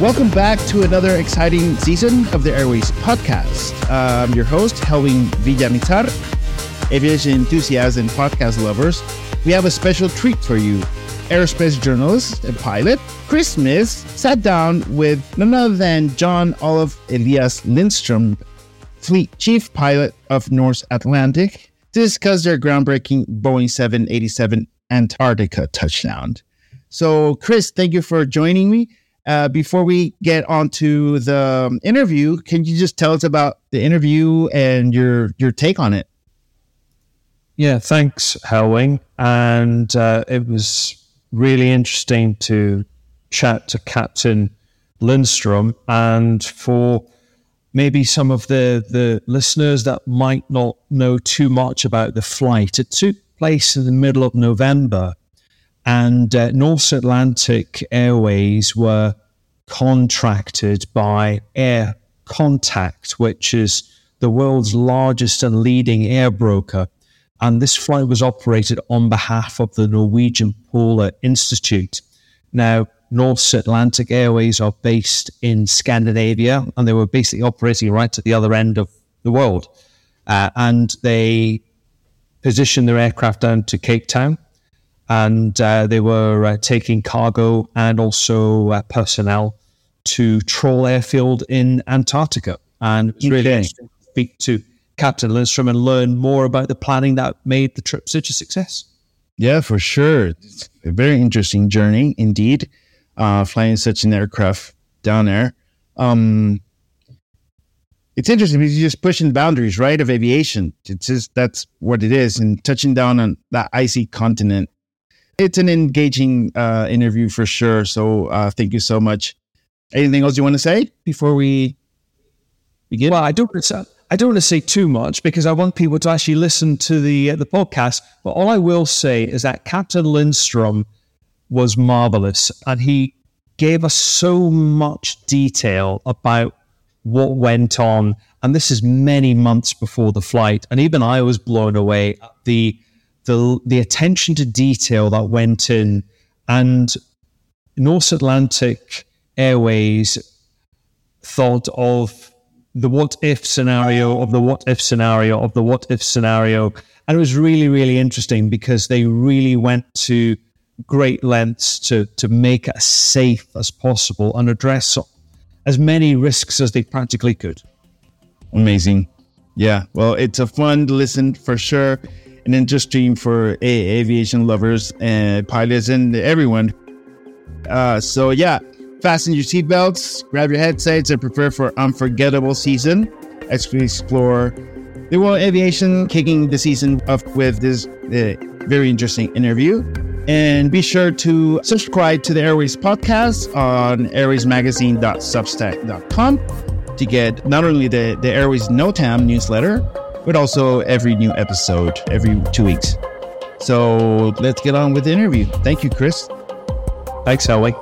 Welcome back to another exciting season of the Airways podcast. I'm your host, Helwing Villamizar, aviation enthusiasts and podcast lovers. We have a special treat for you. Aerospace journalist and pilot Chris Smith sat down with none other than John Olov Elias Lindstrom, fleet chief pilot of Norse Atlantic, to discuss their groundbreaking Boeing 787 Antarctica touchdown. So, Chris, thank you for joining me. Uh, before we get on to the um, interview, can you just tell us about the interview and your your take on it? Yeah, thanks, Helwing. And uh, it was really interesting to chat to Captain Lindstrom. And for maybe some of the, the listeners that might not know too much about the flight, it took place in the middle of November and uh, Norse Atlantic Airways were contracted by Air Contact, which is the world's largest and leading air broker. And this flight was operated on behalf of the Norwegian Polar Institute. Now, Norse Atlantic Airways are based in Scandinavia, and they were basically operating right at the other end of the world. Uh, and they positioned their aircraft down to Cape Town and uh, they were uh, taking cargo and also uh, personnel to Troll Airfield in Antarctica. And it was really okay. interesting to speak to Captain Lindstrom and learn more about the planning that made the trip such a success. Yeah, for sure. It's a very interesting journey indeed, uh, flying such an aircraft down there. Um, it's interesting because you're just pushing the boundaries, right, of aviation. It's just that's what it is, and touching down on that icy continent it's an engaging uh, interview for sure. So uh, thank you so much. Anything else you want to say before we begin? Well, I don't. I don't want to say too much because I want people to actually listen to the uh, the podcast. But all I will say is that Captain Lindstrom was marvelous, and he gave us so much detail about what went on. And this is many months before the flight, and even I was blown away at the the the attention to detail that went in, and Norse Atlantic Airways thought of the what if scenario of the what if scenario of the what if scenario. And it was really, really interesting because they really went to great lengths to, to make it as safe as possible and address as many risks as they practically could. Amazing. Yeah. Well, it's a fun listen for sure an industry for aviation lovers and pilots and everyone. Uh, so yeah, fasten your seatbelts, grab your headsets, and prepare for unforgettable season as we explore the world of aviation, kicking the season off with this uh, very interesting interview. And be sure to subscribe to the Airways podcast on airwaysmagazine.substack.com to get not only the, the Airways NOTAM newsletter, but also every new episode every two weeks. So let's get on with the interview. Thank you, Chris. Thanks, Helwing.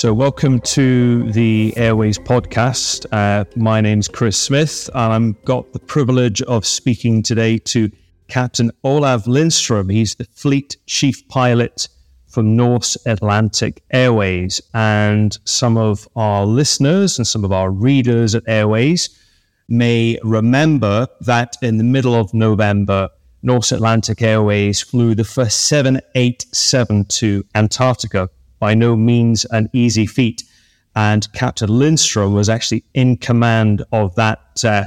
So, welcome to the Airways podcast. Uh, my name's Chris Smith, and I've got the privilege of speaking today to Captain Olov Lindstrom. He's the fleet chief pilot for Norse Atlantic Airways. And some of our listeners and some of our readers at Airways may remember that in the middle of November, Norse Atlantic Airways flew the first 787 to Antarctica. By no means an easy feat. And Captain Lindstrom was actually in command of that uh,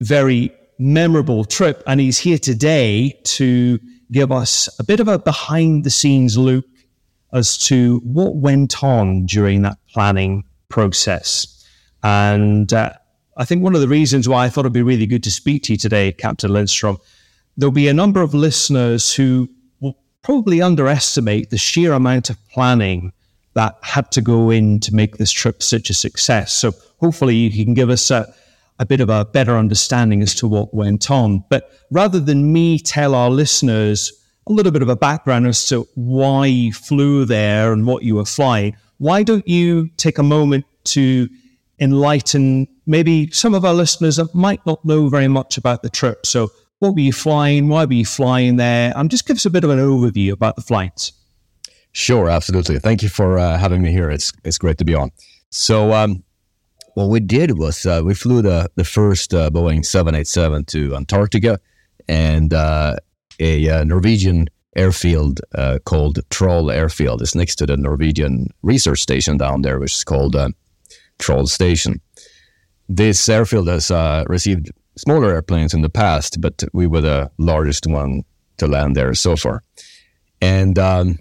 very memorable trip. And he's here today to give us a bit of a behind the scenes look as to what went on during that planning process. And uh, I think one of the reasons why I thought it'd be really good to speak to you today, Captain Lindstrom, there'll be a number of listeners who will probably underestimate the sheer amount of planning that had to go in to make this trip such a success. So hopefully you can give us a, a bit of a better understanding as to what went on. But rather than me tell our listeners a little bit of a background as to why you flew there and what you were flying, why don't you take a moment to enlighten maybe some of our listeners that might not know very much about the trip. So, what were you flying? Why were you flying there? And just give us a bit of an overview about the flights. Sure, absolutely. Thank you for uh, having me here. It's it's great to be on. So, um, what we did was uh, we flew the the first uh, Boeing 787 to Antarctica, and uh, a uh, Norwegian airfield uh, called Troll Airfield is next to the Norwegian research station down there, which is called Troll Station. This airfield has received smaller airplanes in the past, but we were the largest one to land there so far, and um,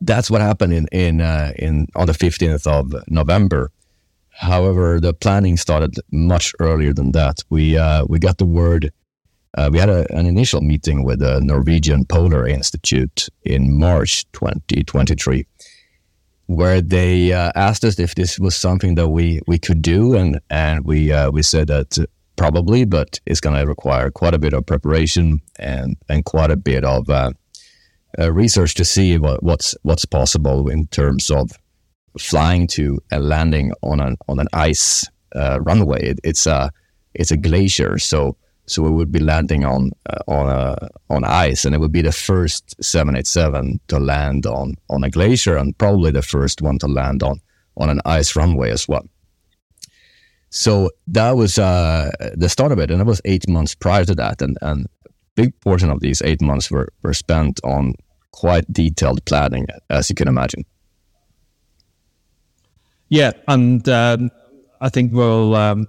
that's what happened in in uh, in on the fifteenth of November. However, the planning started much earlier than that. We uh, we got the word. Uh, we had a, an initial meeting with the Norwegian Polar Institute in March 2023, where they uh, asked us if this was something that we, we could do, and and we uh, we said that probably, but it's going to require quite a bit of preparation and and quite a bit of uh, uh, research to see what, what's what's possible in terms of flying to and landing on an on an ice uh, runway. It, it's a it's a glacier, so so we would be landing on uh, on a on ice, and it would be the first 787 to land on on a glacier, and probably the first one to land on on an ice runway as well. So that was uh, the start of it, and it was eight months prior to that, and and big portion of these eight months were, were spent on quite detailed planning, as you can imagine. Yeah, and um, I think we'll um,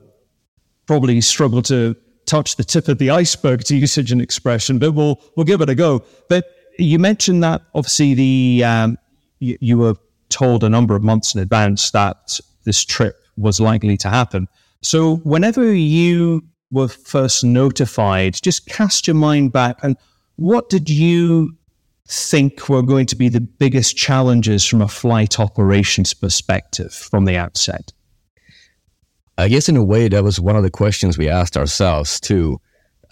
probably struggle to touch the tip of the iceberg, to usage and expression, but we'll we'll give it a go. But you mentioned that obviously the um, you, you were told a number of months in advance that this trip was likely to happen. So whenever you were first notified, just cast your mind back and what did you think were going to be the biggest challenges from a flight operations perspective from the outset? I guess in a way that was one of the questions we asked ourselves too.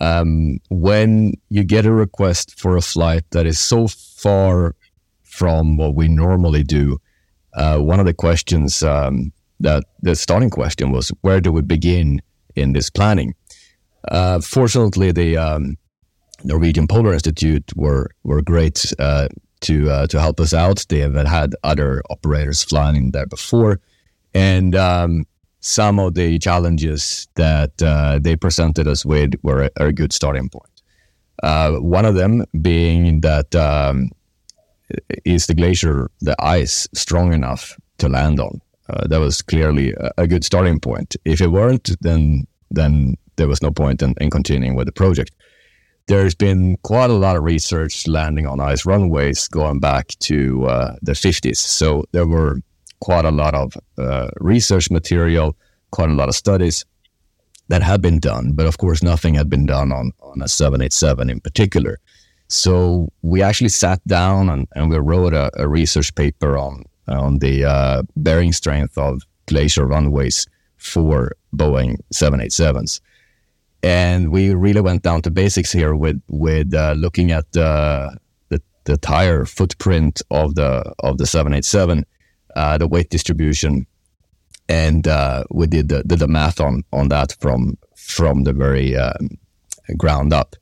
Um, when you get a request for a flight that is so far from what we normally do, uh, one of the questions um, that the starting question was, where do we begin in this planning? Uh, fortunately, the um, Norwegian Polar Institute were were great uh, to uh, to help us out. They have had other operators flying there before, and um, some of the challenges that uh, they presented us with were a, a good starting point. Uh, one of them being that um, is the glacier, the ice strong enough to land on? Uh, that was clearly a, a, good starting point. If it weren't, then then there was no point in, in continuing with the project. There's been quite a lot of research landing on ice runways going back to uh, the 50s. So there were quite a lot of uh, research material, quite a lot of studies that had been done. But of course, nothing had been done on, on a 787 in particular. So we actually sat down and, and we wrote a, a research paper on on the uh, bearing strength of glacier runways for Boeing 787s. And we really went down to basics here with with uh, looking at uh, the the tire footprint of the of the 787, uh, the weight distribution, and uh, we did the, did the math on on that from from the very um, ground up.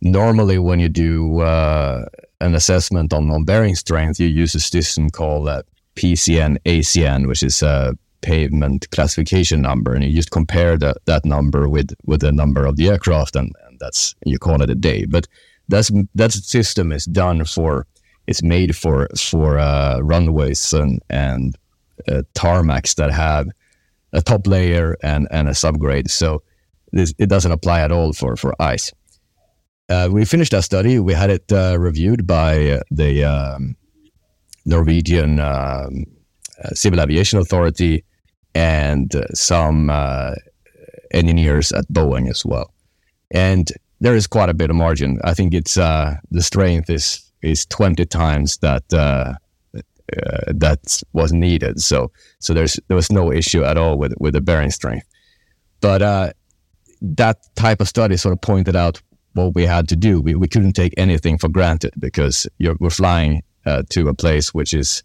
Normally, when you do uh, an assessment on, on bearing strength, you use a system called uh, PCN ACN, which is a pavement classification number, and you just compare the, that number with with the number of the aircraft, and, and that's you call it a day. But that's that system is done for it's made for for uh, runways and and uh, tarmacs that have a top layer and and a subgrade. So this, it doesn't apply at all for for ice. Uh, we finished that study. We had it uh, reviewed by the um, Norwegian um, uh, Civil Aviation Authority and uh, some uh, engineers at Boeing as well. And there is quite a bit of margin. I think it's the strength is is 20 times that uh, that was needed. So so there's there was no issue at all with with the bearing strength. But uh, that type of study sort of pointed out what we had to do. We, we couldn't take anything for granted because we're flying uh, to a place which is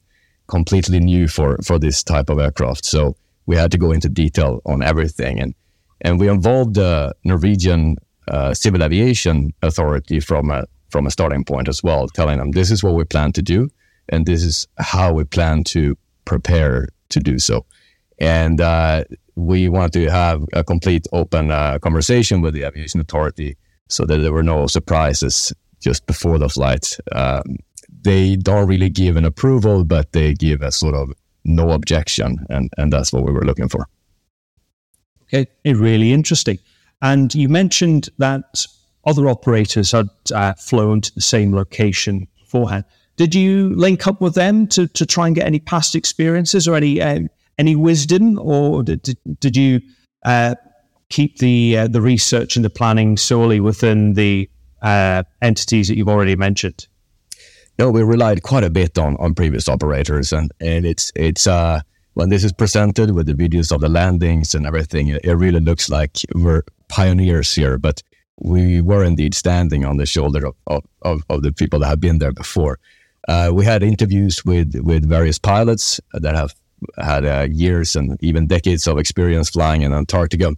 completely new for, for this type of aircraft. So we had to go into detail on everything, and and we involved the Norwegian uh, Civil Aviation Authority from a from a starting point as well, telling them this is what we plan to do, and this is how we plan to prepare to do so. And uh, we wanted to have a complete open uh, conversation with the aviation authority so that there were no surprises just before the flight. Um, they don't really give an approval, but they give a sort of no objection, and, and that's what we were looking for. Okay, really interesting. And you mentioned that other operators had uh, flown to the same location beforehand. Did you link up with them to, to try and get any past experiences or any uh, any wisdom, or did, did, did you uh, keep the uh, the research and the planning solely within the uh, entities that you've already mentioned? No, we relied quite a bit on on previous operators, and and it's it's uh when this is presented with the videos of the landings and everything, it, it really looks like we're pioneers here, but we were indeed standing on the shoulder of, of, of, of the people that have been there before. Uh, we had interviews with, with various pilots that have had uh, years and even decades of experience flying in Antarctica.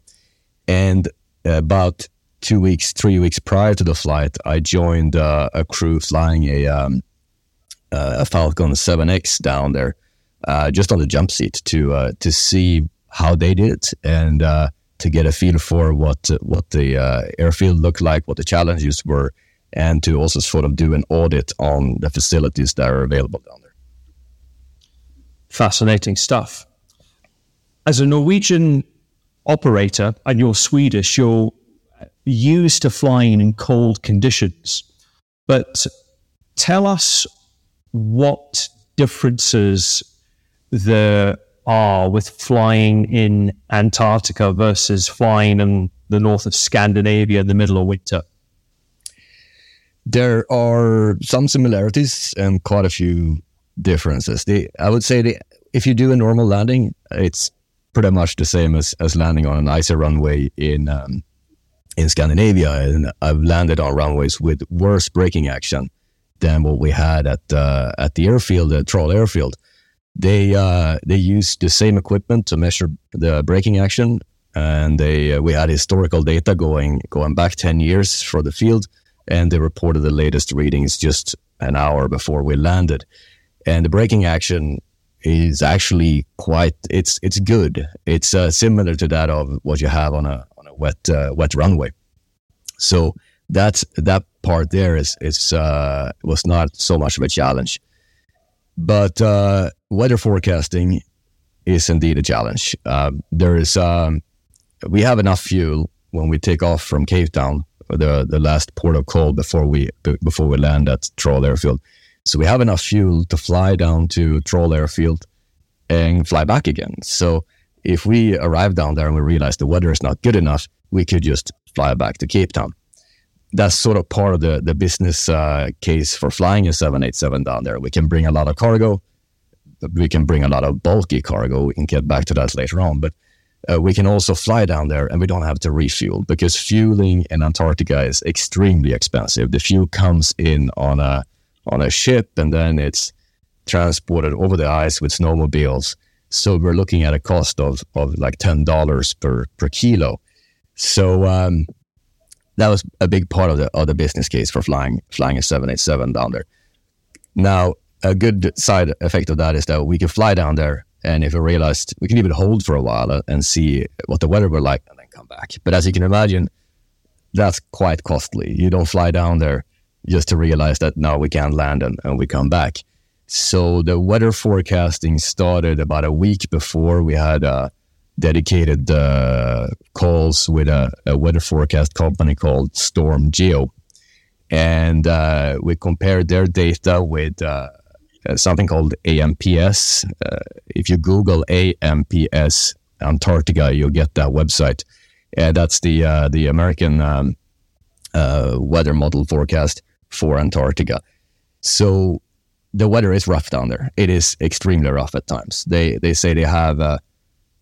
And about two weeks, three weeks prior to the flight, I joined uh, a crew flying a, um, a Falcon 7X down there, uh, just on the jump seat to uh, to see how they did it and uh, to get a feel for what what the airfield looked like, what the challenges were, and to also sort of do an audit on the facilities that are available down there. Fascinating stuff. As a Norwegian operator and you're Swedish, you're used to flying in cold conditions. But tell us what differences there are with flying in Antarctica versus flying in the north of Scandinavia in the middle of winter. There are some similarities and quite a few differences. The, I would say the, if you do a normal landing, it's pretty much the same as, as landing on an icy runway in um, in Scandinavia. And I've landed on runways with worse braking action than what we had at uh, at the airfield, the Troll Airfield. They uh, they use the same equipment to measure the braking action, and they uh, we had historical data going going back ten years for the field, and they reported the latest readings just an hour before we landed, and the braking action is actually quite it's it's good. It's uh, similar to that of what you have on a on a wet uh, wet runway. So that's that part there is is uh, was not so much of a challenge, but uh, weather forecasting is indeed a challenge. Uh, there is um, we have enough fuel when we take off from Cape Town, the the last port of call before we before we land at Troll Airfield so we have enough fuel to fly down to Troll Airfield and fly back again. So if we arrive down there and we realize the weather is not good enough, we could just fly back to Cape Town. That's sort of part of the, the business uh, case for flying a 787 down there. We can bring a lot of cargo. We can bring a lot of bulky cargo. We can get back to that later on. But uh, we can also fly down there and we don't have to refuel because fueling in Antarctica is extremely expensive. The fuel comes in on a on a ship and then it's transported over the ice with snowmobiles. So we're looking at a cost of, of like ten dollars per per kilo. So um, that was a big part of the of the business case for flying flying a seven eight seven down there. Now a good side effect of that is that we can fly down there, and if we realized we can even hold for a while and see what the weather were like, and then come back. But as you can imagine, that's quite costly. You don't fly down there just to realize that now we can't land and, and we come back. So the weather forecasting started about a week before we had uh, dedicated uh, calls with a, a, weather forecast company called Storm Geo. And uh, we compared their data with uh, something called AMPS. Uh, if you Google AMPS Antarctica, you'll get that website. And that's the uh, the American um, weather model forecast for Antarctica. So the weather is rough down there. It is extremely rough at times. They they say they have uh,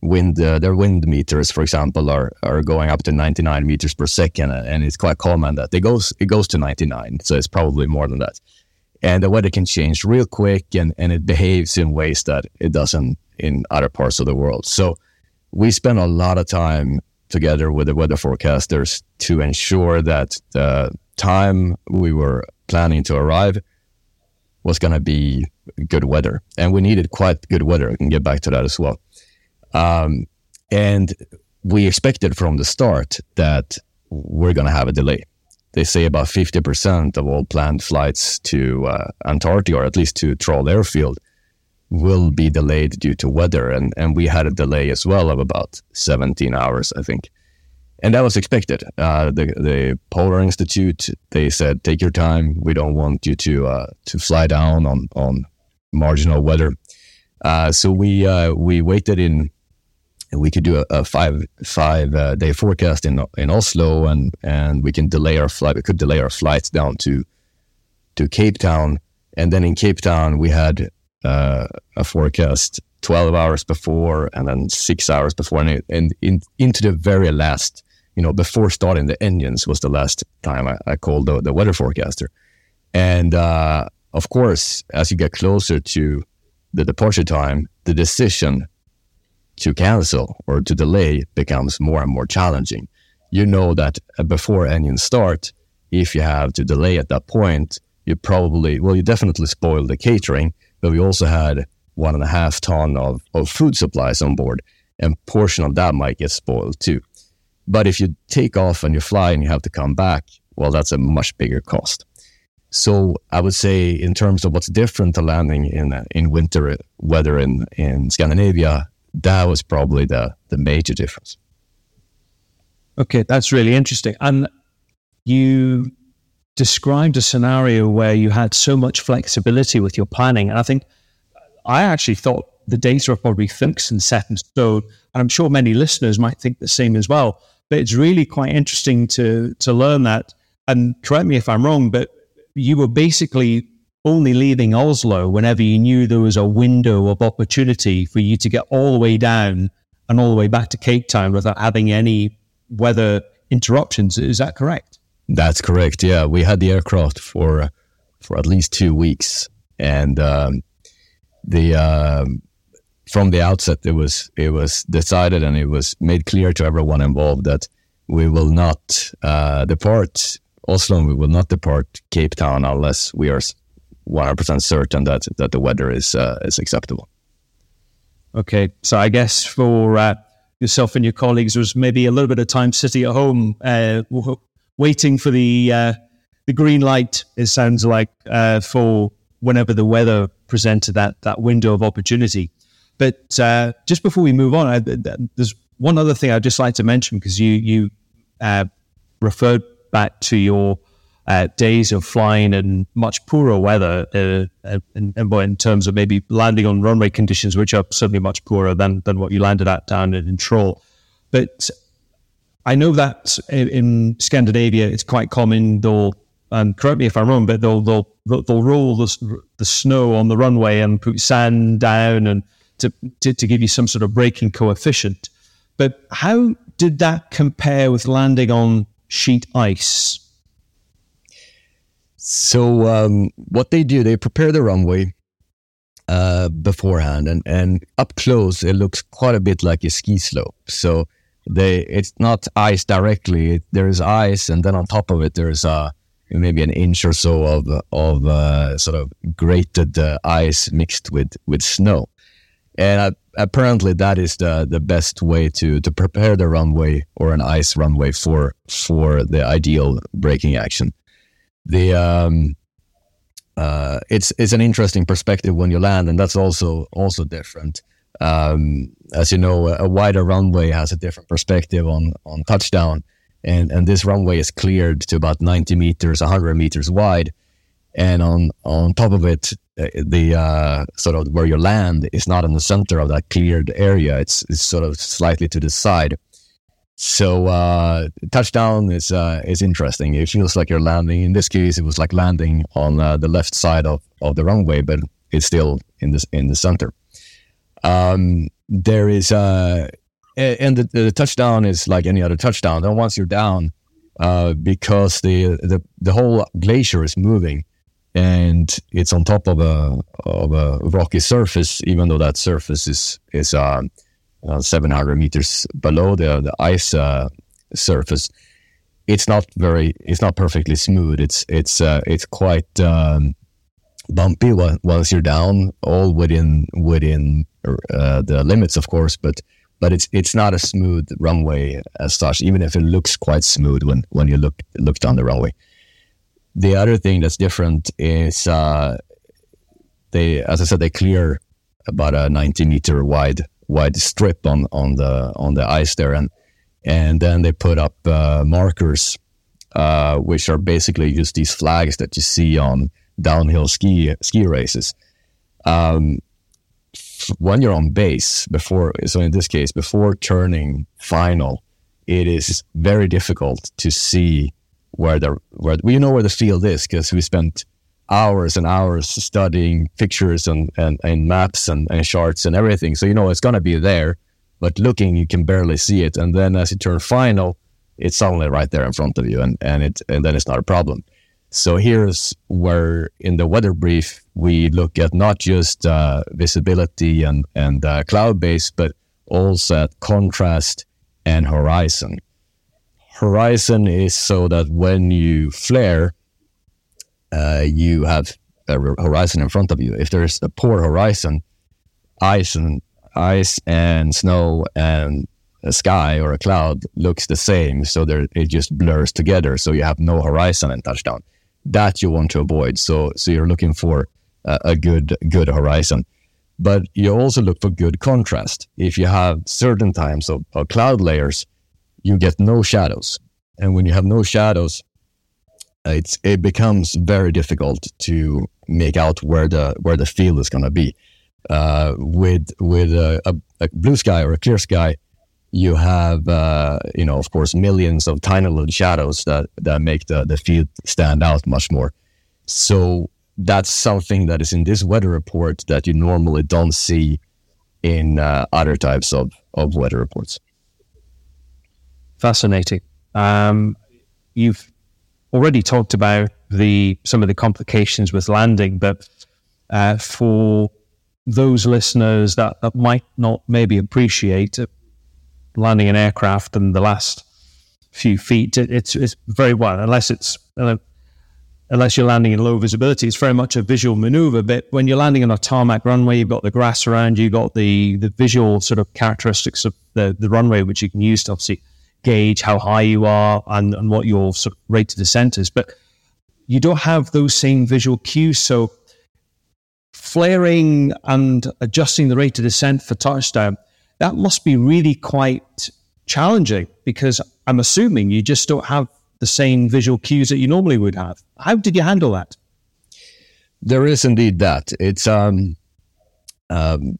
wind. Uh, their wind meters, for example, are are going up to 99 meters per second, and it's quite common that it goes it goes to 99. So it's probably more than that. And the weather can change real quick, and and it behaves in ways that it doesn't in other parts of the world. So we spent a lot of time together with the weather forecasters to ensure that the time we were planning to arrive was going to be good weather. And we needed quite good weather. I can get back to that as well. Um, and we expected from the start that we're going to have a delay. They say about 50% of all planned flights to uh, Antarctica, or at least to Troll Airfield, will be delayed due to weather. And, and we had a delay as well of about 17 hours, I think. And that was expected. Uh, the the Polar Institute they said take your time. We don't want you to uh, to fly down on on marginal weather. Uh, so we uh, we waited in. We could do a, a five five uh, day forecast in in Oslo, and and we can delay our flight. We could delay our flights down to to Cape Town, and then in Cape Town we had uh, a forecast 12 hours before and then six hours before and, and in, into the very last you know before starting the engines was the last time i, I called the, the, weather forecaster and uh, of course as you get closer to the departure time the decision to cancel or to delay becomes more and more challenging you know that before engines start if you have to delay at that point you probably well you definitely spoil the catering but we also had one and a half ton of, of food supplies on board, and portion of that might get spoiled too. But if you take off and you fly and you have to come back, well, that's a much bigger cost. So I would say, in terms of what's different to landing in in winter weather in in Scandinavia, that was probably the the major difference. Okay, that's really interesting. And you described a scenario where you had so much flexibility with your planning. And I think I actually thought the data are probably fixed and set in stone. And I'm sure many listeners might think the same as well. But it's really quite interesting to to learn that. And correct me if I'm wrong, but you were basically only leaving Oslo whenever you knew there was a window of opportunity for you to get all the way down and all the way back to Cape Town without having any weather interruptions. Is that correct? That's correct. Yeah, we had the aircraft for for at least two weeks, and um, the uh, from the outset it was it was decided and it was made clear to everyone involved that we will not uh, depart Oslo. We will not depart Cape Town unless we are 100% certain that that the weather is uh, is acceptable. Okay, so I guess for uh, yourself and your colleagues, was maybe a little bit of time sitting at home, uh, waiting for the uh, the green light. It sounds like uh, for whenever the weather presented that that window of opportunity. But uh, just before we move on, I, there's one other thing I'd just like to mention because you you referred back to your uh, days of flying in much poorer weather, uh, in, in, terms of maybe landing on runway conditions, which are certainly much poorer than than what you landed at down in, in Troll. But I know that in Scandinavia, it's quite common. They'll and correct me if I'm wrong, but they'll they'll they'll roll the, the snow on the runway and put sand down and to, to, to give you some sort of braking coefficient. But how did that compare with landing on sheet ice? So um, what they do, they prepare the runway uh, beforehand, and and up close, it looks quite a bit like a ski slope. So they it's not ice directly. There is ice, and then on top of it, there's uh, maybe an inch or so of of uh, sort of grated uh, ice mixed with with snow. And uh, apparently, that is the the best way to to prepare the runway or an ice runway for for the ideal braking action. The um, uh, it's it's an interesting perspective when you land, and that's also also different. Um, as you know, a wider runway has a different perspective on on touchdown, and and this runway is cleared to about 90 meters, 100 meters wide, and on on top of it, uh, the uh, sort of where you land is not in the center of that cleared area. It's it's sort of slightly to the side. So uh, touchdown is uh, is interesting. It feels like you're landing. In this case, it was like landing on uh, the left side of, of the runway, but it's still in this in the center. Um, there is uh, and the, the, touchdown is like any other touchdown. Once you're down, uh, because the, the the whole glacier is moving, and it's on top of a of a rocky surface, even though that surface is is uh, uh, 700 meters below the the ice uh, surface, it's not very it's not perfectly smooth. It's it's uh, it's quite um, bumpy once you're down, all within within uh, the limits, of course, but but it's it's not a smooth runway as such, even if it looks quite smooth when when you look look down the runway. The other thing that's different is uh, they, as I said, they clear about a 90 meter wide wide strip on on the on the ice there, and and then they put up uh, markers, uh, which are basically just these flags that you see on downhill ski ski races. Um, when you're on base before, so in this case, before turning final, it is very difficult to see where the where we know where the field is because we spent hours and hours studying pictures and, and, and maps and, and charts and everything. So you know it's gonna be there, but looking you can barely see it. And then as you turn final, it's suddenly right there in front of you, and and it and then it's not a problem. So here's where in the weather brief we look at not just uh, visibility and and uh, cloud base, but also at contrast and horizon. Horizon is so that when you flare, uh, you have a horizon in front of you. If there's a poor horizon, ice and ice and snow and a sky or a cloud looks the same, so there it just blurs together. So you have no horizon and touchdown that you want to avoid. So so you're looking for a, a good good horizon, but you also look for good contrast. If you have certain times of, of cloud layers, you get no shadows, and when you have no shadows, it's it becomes very difficult to make out where the where the field is going to be. Uh, with with a, a, a, blue sky or a clear sky, you have uh, you know of course millions of tiny little shadows that that make the the field stand out much more. So that's something that is in this weather report that you normally don't see in uh, other types of, of weather reports. Fascinating. Um, you've already talked about the some of the complications with landing but uh, for those listeners that, that might not maybe appreciate landing an aircraft and the last few feet, it, it's it's very well unless it's uh, unless you're landing in low visibility, it's very much a visual maneuver. But when you're landing on a tarmac runway, you've got the grass around you, you've got the the visual sort of characteristics of the the runway, which you can use to obviously gauge how high you are and, and what your sort of rate of descent is. But you don't have those same visual cues. So flaring and adjusting the rate of descent for touchdown that must be really quite challenging because I'm assuming you just don't have the same visual cues that you normally would have. How did you handle that? There is indeed that. It's um, um,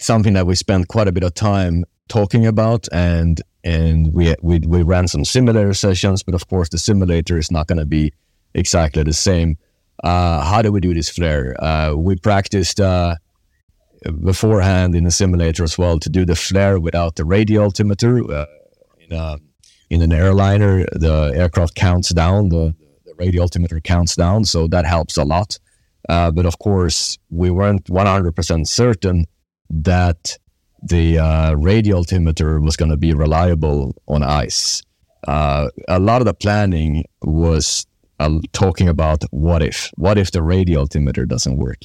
something that we spent quite a bit of time talking about, and and we we we ran some simulator sessions, but of course the simulator is not going to be exactly the same. Uh, how do we do this flare? Uh, we practiced uh, beforehand in the simulator as well to do the flare without the radio altimeter. Uh, in, a, in an airliner, the aircraft counts down, the, the radio altimeter counts down, so that helps a lot. Uh, but of course, we weren't 100% certain that the uh, radio altimeter was going to be reliable on ice. Uh, a lot of the planning was uh, talking about what if, what if the radio altimeter doesn't work,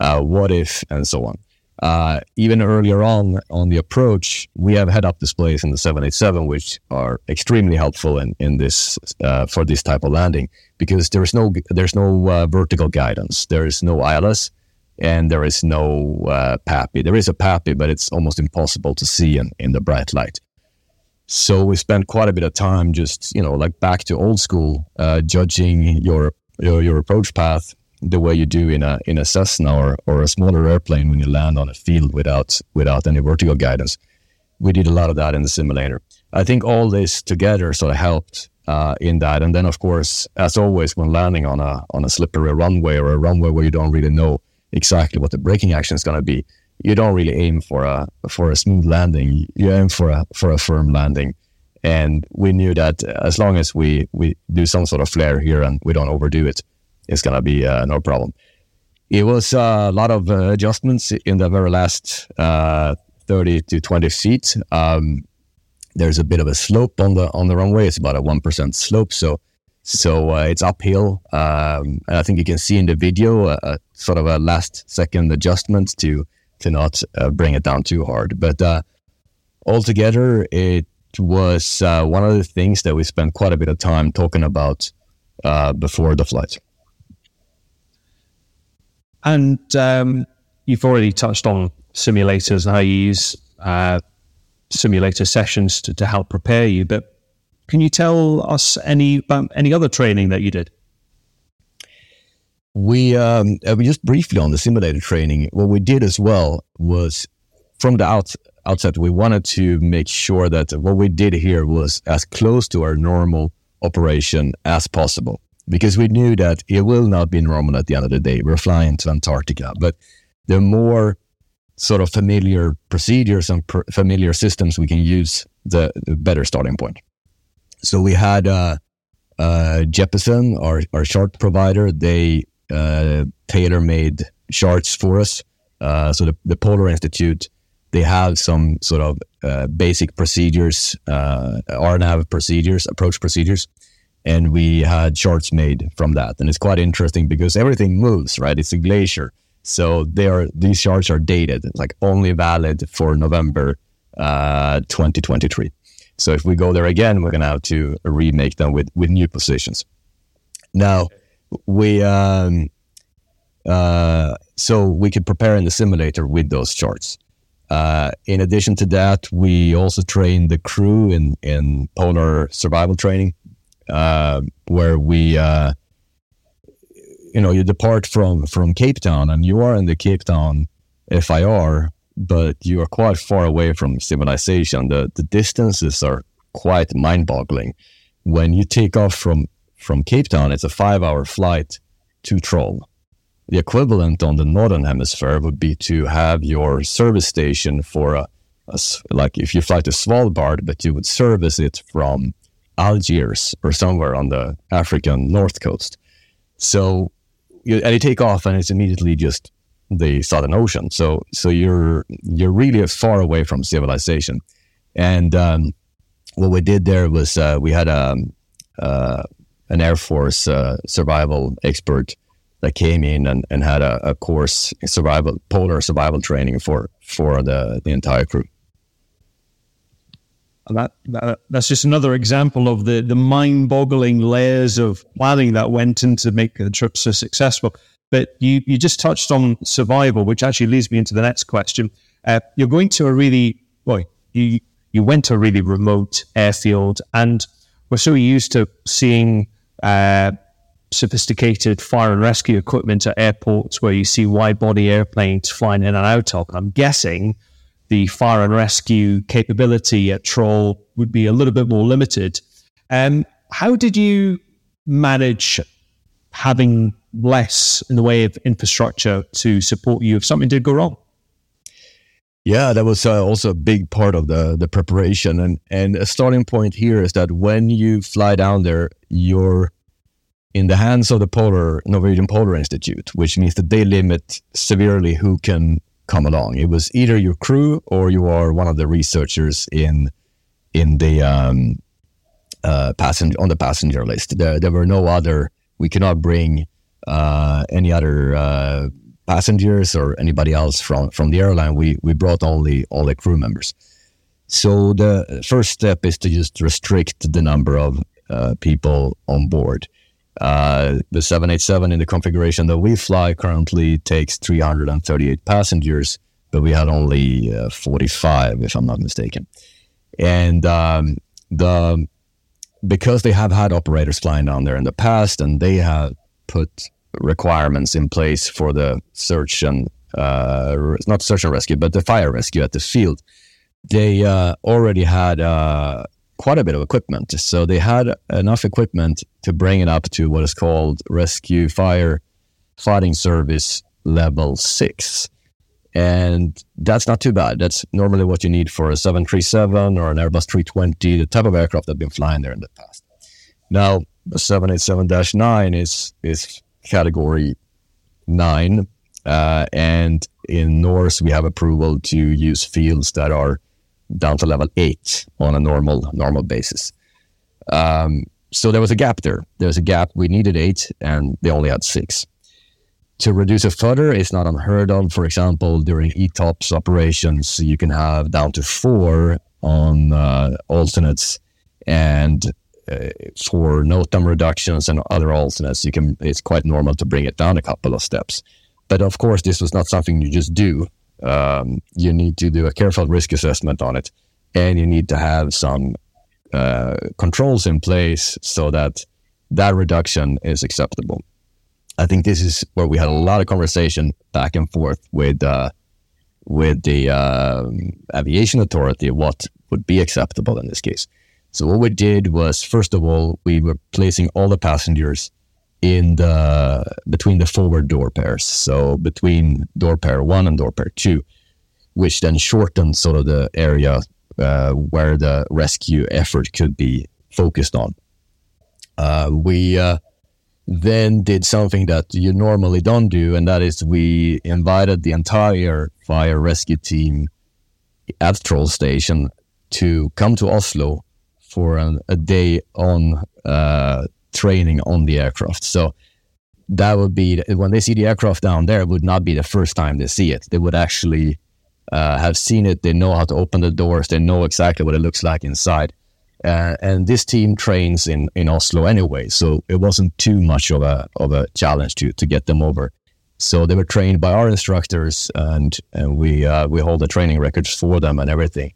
uh, what if, and so on. Uh, even earlier on on the approach, we have head-up displays in the 787, which are extremely helpful in in this uh, for this type of landing because there is no there's no vertical guidance, there is no ILS, and there is no uh, PAPI. There is a PAPI, but it's almost impossible to see in, in the bright light. So we spent quite a bit of time just you know like back to old school, uh, judging your, your your approach path the way you do in a in a Cessna or, or a smaller airplane when you land on a field without without any vertical guidance. We did a lot of that in the simulator. I think all this together sort of helped uh, in that. And then, of course, as always, when landing on a on a slippery runway or a runway where you don't really know exactly what the braking action is going to be, you don't really aim for a for a smooth landing. You aim for a for a firm landing. And we knew that as long as we we do some sort of flare here and we don't overdo it, it's gonna be uh, no problem. It was uh, a lot of uh, adjustments in the very last 30 30 to 20 feet. Um, there's a bit of a slope on the on the runway. It's about a one percent slope, so so uh, it's uphill. Um, and I think you can see in the video a, a, sort of a last second adjustment to to not uh, bring it down too hard. But uh, altogether, it was uh, one of the things that we spent quite a bit of time talking about uh, before the flight. And um, you've already touched on simulators and how you use uh, simulator sessions to, to help prepare you. But can you tell us any about any other training that you did? We um, uh, just briefly on the simulator training. What we did as well was from the out, outset, we wanted to make sure that what we did here was as close to our normal operation as possible because we knew that it will not be normal at the end of the day. We're flying to Antarctica, but the more sort of familiar procedures and pr- familiar systems we can use, the, the, better starting point. So we had uh, uh, Jeppesen, our, our chart provider. They uh, tailor made charts for us. Uh, so the, the Polar Institute, they have some sort of uh, basic procedures, uh, RNAV procedures, approach procedures. And we had charts made from that. And it's quite interesting because everything moves, right? It's a glacier. So they are these charts are dated, it's like only valid for November uh, 2023. So if we go there again, we're gonna have to remake them with with new positions. Now we um, uh, so we could prepare in the simulator with those charts. Uh, in addition to that, we also train the crew in in polar survival training, uh, where we uh, you know you depart from from Cape Town and you are in the Cape Town FIR, but you are quite far away from civilization. The the distances are quite mind-boggling. When you take off from from Cape Town, it's a five-hour flight to Troll. The equivalent on the northern hemisphere would be to have your service station for a, a like if you fly to Svalbard, but you would service it from Algiers or somewhere on the African north coast. So you, and you take off and it's immediately just the Southern Ocean. So so you're you're really far away from civilization. And um, what we did there was uh, we had a um, uh, an Air Force uh, survival expert that came in and, and had a, a course survival polar survival training for for the, the entire crew. And that, that that's just another example of the the mind-boggling layers of planning that went into make the trip so successful. But you you just touched on survival, which actually leads me into the next question. Uh, you're going to a really well, you you went to a really remote airfield, and we're so used to seeing uh, sophisticated fire and rescue equipment at airports where you see wide body airplanes flying in and out of. And I'm guessing the fire and rescue capability at Troll would be a little bit more limited. Um, how did you manage having less in the way of infrastructure to support you if something did go wrong? Yeah, that was uh, also a big part of the the preparation, and and a starting point here is that when you fly down there, you're in the hands of the Polar Norwegian Polar Institute, which means that they limit severely who can come along. It was either your crew or you are one of the researchers in in the um, uh, passenger on the passenger list. There, there were no other. We cannot bring uh, any other uh, passengers or anybody else from from the airline. We we brought only all the crew members. So the first step is to just restrict the number of uh, people on board. Uh, the 787 in the configuration that we fly currently takes 338 passengers, but we had only uh, 45, if I'm not mistaken. And um, the because they have had operators flying down there in the past, and they have put requirements in place for the search and uh, not search and rescue, but the fire rescue at the field. They uh, already had uh, quite a bit of equipment. So they had enough equipment to bring it up to what is called Rescue Fire Fighting Service Level 6. And that's not too bad. That's normally what you need for a 737 or an Airbus 320, the type of aircraft that have been flying there in the past. Now, the 787 9 is, is category 9. Uh, and in Norse, we have approval to use fields that are down to level eight on a normal normal basis. Um, so there was a gap there. There was a gap. We needed eight, and they only had six. To reduce it further is not unheard of. For example, during ETOPS operations, you can have down to four on uh, alternates, and for NOTAM reductions and other alternates, you can. It's quite normal to bring it down a couple of steps. But of course, this was not something you just do. Um, you need to do a careful risk assessment on it, and you need to have some uh, controls in place so that that reduction is acceptable. I think this is where we had a lot of conversation back and forth with uh, with the uh, aviation authority what would be acceptable in this case. So what we did was first of all we were placing all the passengers in the between the forward door pairs, so between door pair one and door pair two, which then shortened sort of the area uh, where the rescue effort could be focused on. Uh, we uh, then did something that you normally don't do, and that is we invited the entire fire rescue team at Troll Station to come to Oslo for an, a day on uh, training on the aircraft. So that would be when they see the aircraft down there, it would not be the first time they see it. They would actually uh, have seen it. They know how to open the doors. They know exactly what it looks like inside. Uh, and this team trains in, in Oslo anyway, so it wasn't too much of a of a challenge to to get them over. So they were trained by our instructors, and and we uh, we hold the training records for them and everything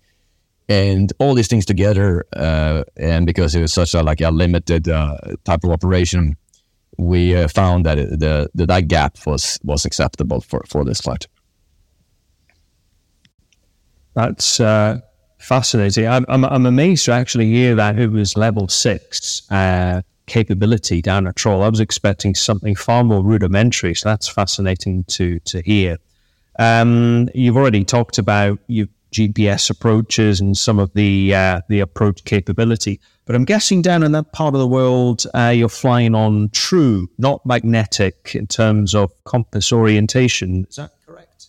and all these things together, uh, and because it was such a like a limited uh, type of operation, we uh, found that the, the, that gap was was acceptable for for this flight. That's uh, fascinating. I'm, I'm, I'm amazed to actually hear that it was level six uh, capability down at Troll. I was expecting something far more rudimentary, so that's fascinating to to hear. Um, you've already talked about you GPS approaches and some of the uh, the approach capability. But I'm guessing down in that part of the world, uh, you're flying on true, not magnetic, in terms of compass orientation. Is that correct?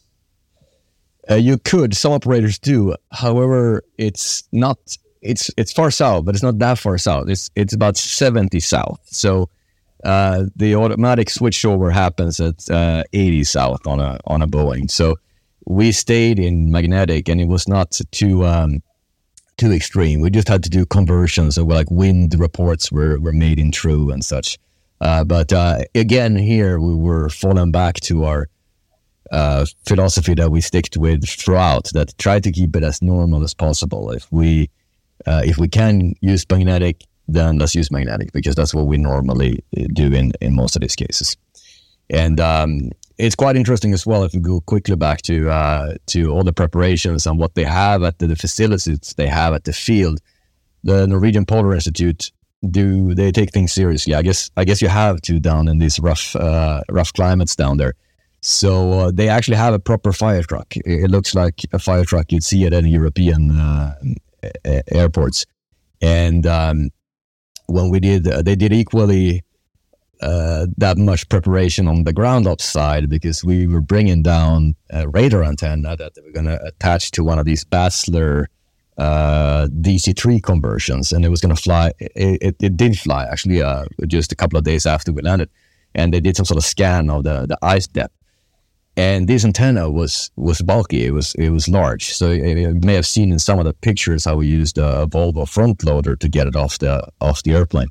Uh, you could. Some operators do. However, it's not. It's it's far south, but it's not that far south. It's it's about 70 south. So uh, the automatic switchover happens at uh, 80 south on a on a Boeing. So we stayed in magnetic and it was not too um, too extreme. We just had to do conversions. So like wind reports were, were made in true and such. Uh, but uh, again, here we were falling back to our uh, philosophy that we sticked with throughout. That try to keep it as normal as possible. If we uh, if we can use magnetic, then let's use magnetic because that's what we normally uh, do in in most of these cases. And um, it's quite interesting as well if we go quickly back to uh, to all the preparations and what they have at the, the, facilities they have at the field. The Norwegian Polar Institute do they take things seriously? I guess I guess you have to down in these rough uh, rough climates down there. So uh, they actually have a proper fire truck. It looks like a fire truck you'd see at any European uh, airports. And um, when we did, they did equally uh, that much preparation on the ground up side because we were bringing down a radar antenna that they were going to attach to one of these Basler uh, DC3 conversions, and it was going to fly. It, it, it, did fly actually uh, just a couple of days after we landed, and they did some sort of scan of the, the ice depth. And this antenna was was bulky. It was it was large. So you may have seen in some of the pictures how we used a Volvo front loader to get it off the off the airplane.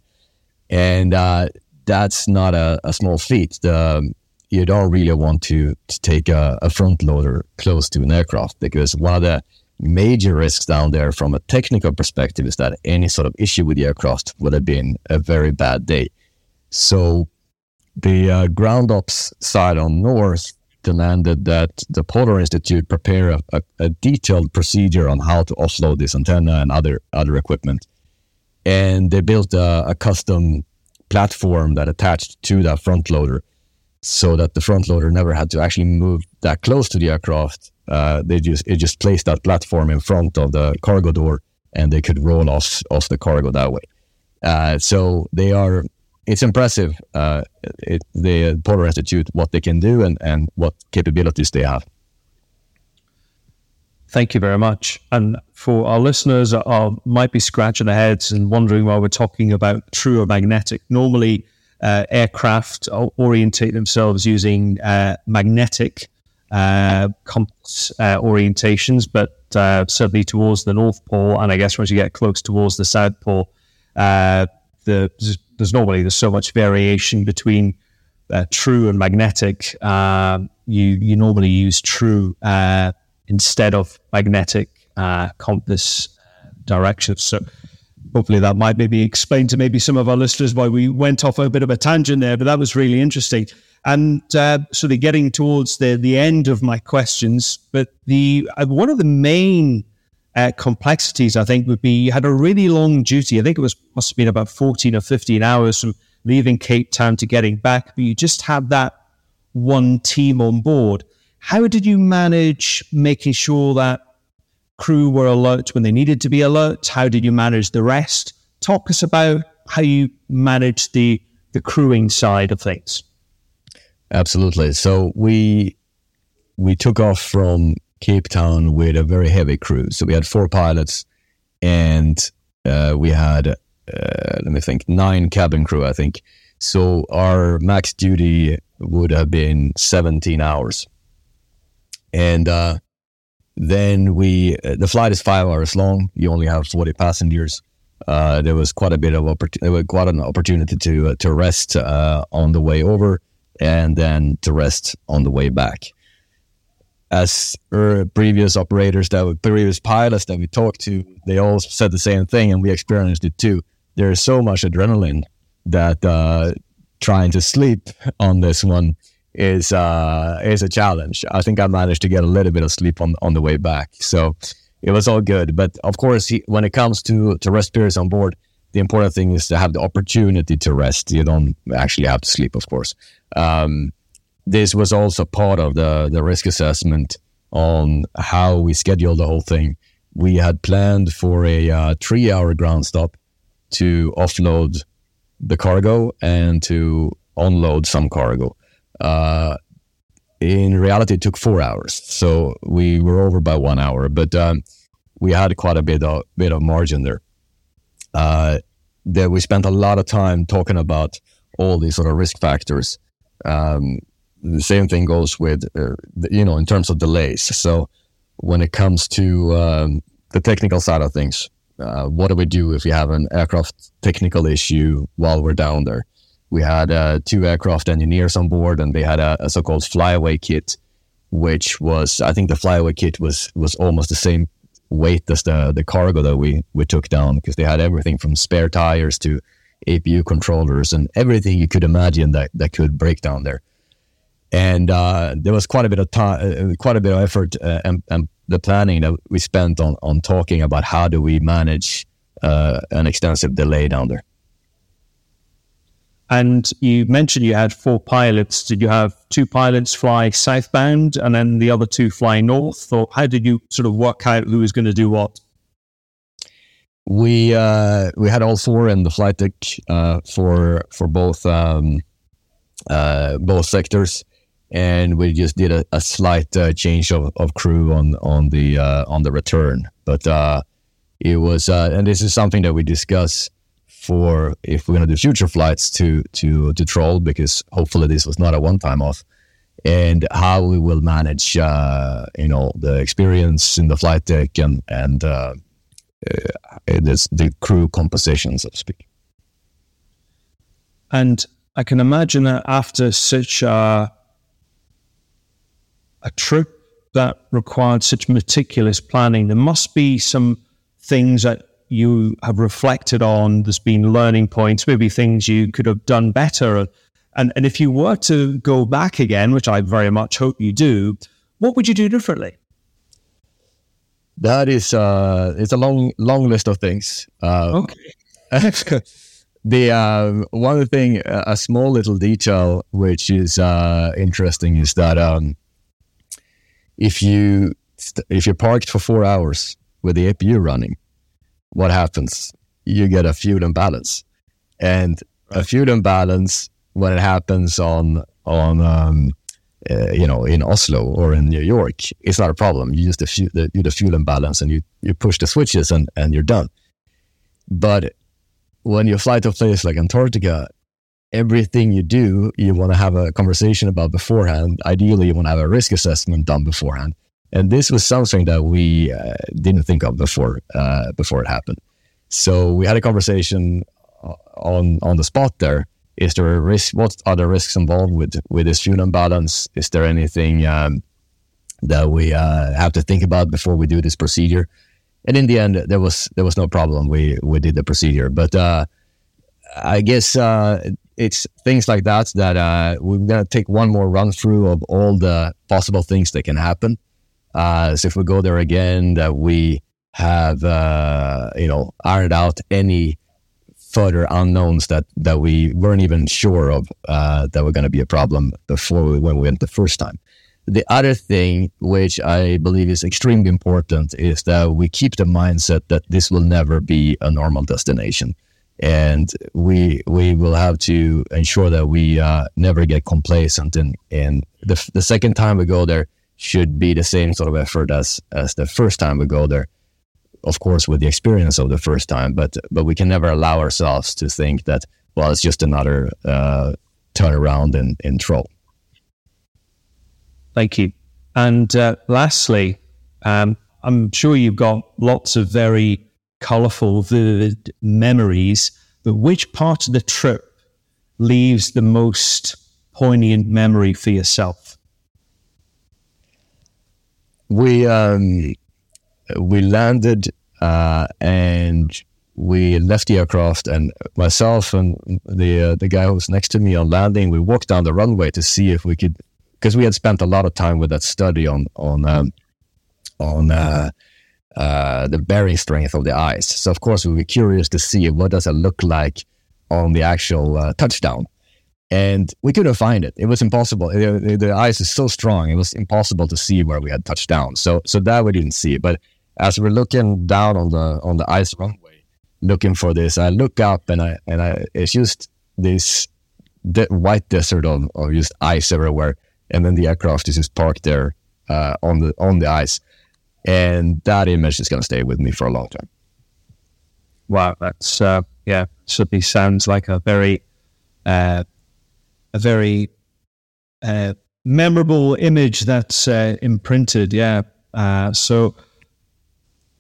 And uh, that's not a, a small feat. The, you don't really want to, to take a, a, front loader close to an aircraft because one of the major risks down there from a technical perspective is that any sort of issue with the aircraft would have been a very bad day. So the uh, ground ops side on Norse demanded that the Polar Institute prepare a, a, a, detailed procedure on how to offload this antenna and other other equipment. And they built a, a custom platform that attached to that front loader so that the front loader never had to actually move that close to the aircraft. Uh, they just it just placed that platform in front of the cargo door, and they could roll off off the cargo that way. Uh, so they are. It's impressive. Uh, it, the Polar Institute what they can do and and what capabilities they have. Thank you very much. And for our listeners, uh, might be scratching their heads and wondering why we're talking about true or magnetic. Normally, uh, aircraft orientate themselves using uh, magnetic uh, compass uh, orientations, but uh, certainly towards the North Pole, and I guess once you get close towards the South Pole, the there's normally there's so much variation between true and magnetic. Um, you you normally use true instead of magnetic compass directions. So hopefully that might maybe explain to maybe some of our listeners why we went off a bit of a tangent there, but that was really interesting. And uh, sort of getting towards the the end of my questions, but the uh, one of the main uh, complexities I think would be you had a really long duty. I think it was must have been about fourteen or fifteen hours from leaving Cape Town to getting back, but you just had that one team on board. How did you manage making sure that crew were alert when they needed to be alert? How did you manage the rest? Talk us about how you managed the the crewing side of things. Absolutely. So we we took off from Cape Town with a very heavy crew. So we had four pilots, and uh, we had uh, let me think nine cabin crew. I think. So our max duty would have been 17 hours, and uh, then we, uh, the flight is five hours long. You only have 40 passengers. Uh, there was quite a bit of opportunity, quite an opportunity to uh, to rest uh, on the way over, and then to rest on the way back. As previous operators that were previous pilots that we talked to, they all said the same thing, and we experienced it too. There is so much adrenaline that uh, trying to sleep on this one is uh, is a challenge. I think I managed to get a little bit of sleep on on the way back, so it was all good. But of course, he, when it comes to to rest periods on board, the important thing is to have the opportunity to rest. You don't actually have to sleep, of course. Um, this was also part of the the risk assessment on how we scheduled the whole thing. We had planned for a uh, three hour ground stop to offload the cargo and to unload some cargo. Uh, in reality, it took four hours, so we were over by one hour, but um, we had quite a bit of bit of margin there. Uh, that we spent a lot of time talking about all these sort of risk factors. Um, the same thing goes with, uh, you know, in terms of delays. So when it comes to um, the technical side of things, uh, what do we do if we have an aircraft technical issue while we're down there? We had uh, two aircraft engineers on board, and they had a, a, so-called flyaway kit, which was I think the flyaway kit was was almost the same weight as the the cargo that we we took down because they had everything from spare tires to APU controllers and everything you could imagine that that could break down there. And uh, there was quite a bit of time, uh, quite a bit of effort, uh, and, and, the planning that we spent on on talking about how do we manage uh, an extensive delay down there. And you mentioned you had four pilots. Did you have two pilots fly southbound and then the other two fly north? Or how did you sort of work out who was going to do what? We uh, we had all four in the flight deck uh, for for both um, uh, both sectors, and we just did a, a slight uh, change of, of crew on on the uh, on the return. But uh, it was, and this is something that we discuss for if we're going to do future flights to to to troll because hopefully this was not a one time off and how we will manage uh, you know the experience in the flight deck and and uh, uh, the crew composition so to speak. And I can imagine that after such a a trip that required such meticulous planning there must be some things that you have reflected on, there's been learning points, maybe things you could have done better. And, and if you were to go back again, which I very much hope you do, what would you do differently? That is, uh, it's a long, long list of things. Uh, okay. the uh, one thing, a small little detail which is uh, interesting is that um, if you if you're parked for four hours with the APU running, what happens? You get a fuel imbalance, and right. a fuel imbalance when it happens on on um, uh, you know, in Oslo or in New York, it's not a problem. You use the, fuel, the, the fuel imbalance and you, you push the switches and, and you're done. But when you fly to a place like Antarctica, everything you do, you want to have a conversation about beforehand. Ideally, you want to have a risk assessment done beforehand. And this was something that we uh, didn't think of before uh, before it happened. So we had a conversation uh, on on the spot there is there a risk? What are the risks involved with with this fuel imbalance? Is there anything um, that we uh, have to think about before we do this procedure? And in the end, there was there was no problem. We we did the procedure, but uh, I guess uh, it's things like that that uh, we're gonna take one more run through of all the possible things that can happen. Uh, so if we go there again, that we have uh, you know ironed out any further unknowns that that we weren't even sure of uh, that were going to be a problem before we, when we went the first time. The other thing, which I believe is extremely important, is that we keep the mindset that this will never be a normal destination, and we we will have to ensure that we uh, never get complacent. And and the the second time we go there should be the same sort of effort as as the first time we go there of course, with the experience of the first time, but but we can never allow ourselves to think that well, it's just another uh, turnaround in in troll. Thank you. And uh, lastly, um, I'm sure you've got lots of very colourful, vivid memories. But which part of the trip leaves the most poignant memory for yourself? We um, we landed uh, and we left the aircraft and myself and the uh, the guy who was next to me on landing we walked down the runway to see if we could because we had spent a lot of time with that study on on um, on uh, uh, the bearing strength of the ice. So of course we were curious to see what does it look like on the actual uh, touchdown and we couldn't find it. It was impossible. The, the, ice is so strong; it was impossible to see where we had touched down. So, so that we didn't see. But as we're looking down on the on the ice runway, looking for this, I look up and I and I it's just this de- white desert of, of just ice everywhere, and then the aircraft is just parked there uh, on the on the ice, and that image is going to stay with me for a long time. Wow, that's uh, yeah, certainly sounds like a very uh, a very uh, memorable image that's uh, imprinted. Yeah, uh, so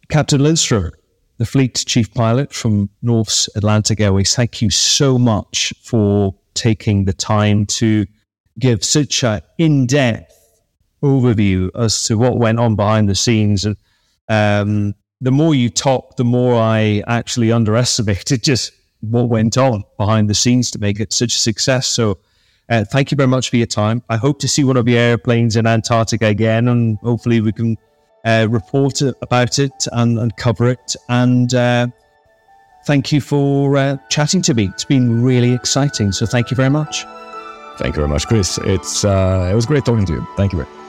Captain Lindström, the fleet chief pilot from Norse Atlantic Airways, thank you so much for taking the time to give such an in depth overview as to what went on behind the scenes. And um, the more you talk, the more I actually underestimated just what went on behind the scenes to make it such a success. So, uh, thank you very much for your time. I hope to see one of your airplanes in Antarctica again, and hopefully we can uh, report about it and, and cover it. And uh, thank you for uh, chatting to me. It's been really exciting. So thank you very much. Thank you very much, Chris. It's uh, it was great talking to you. Thank you.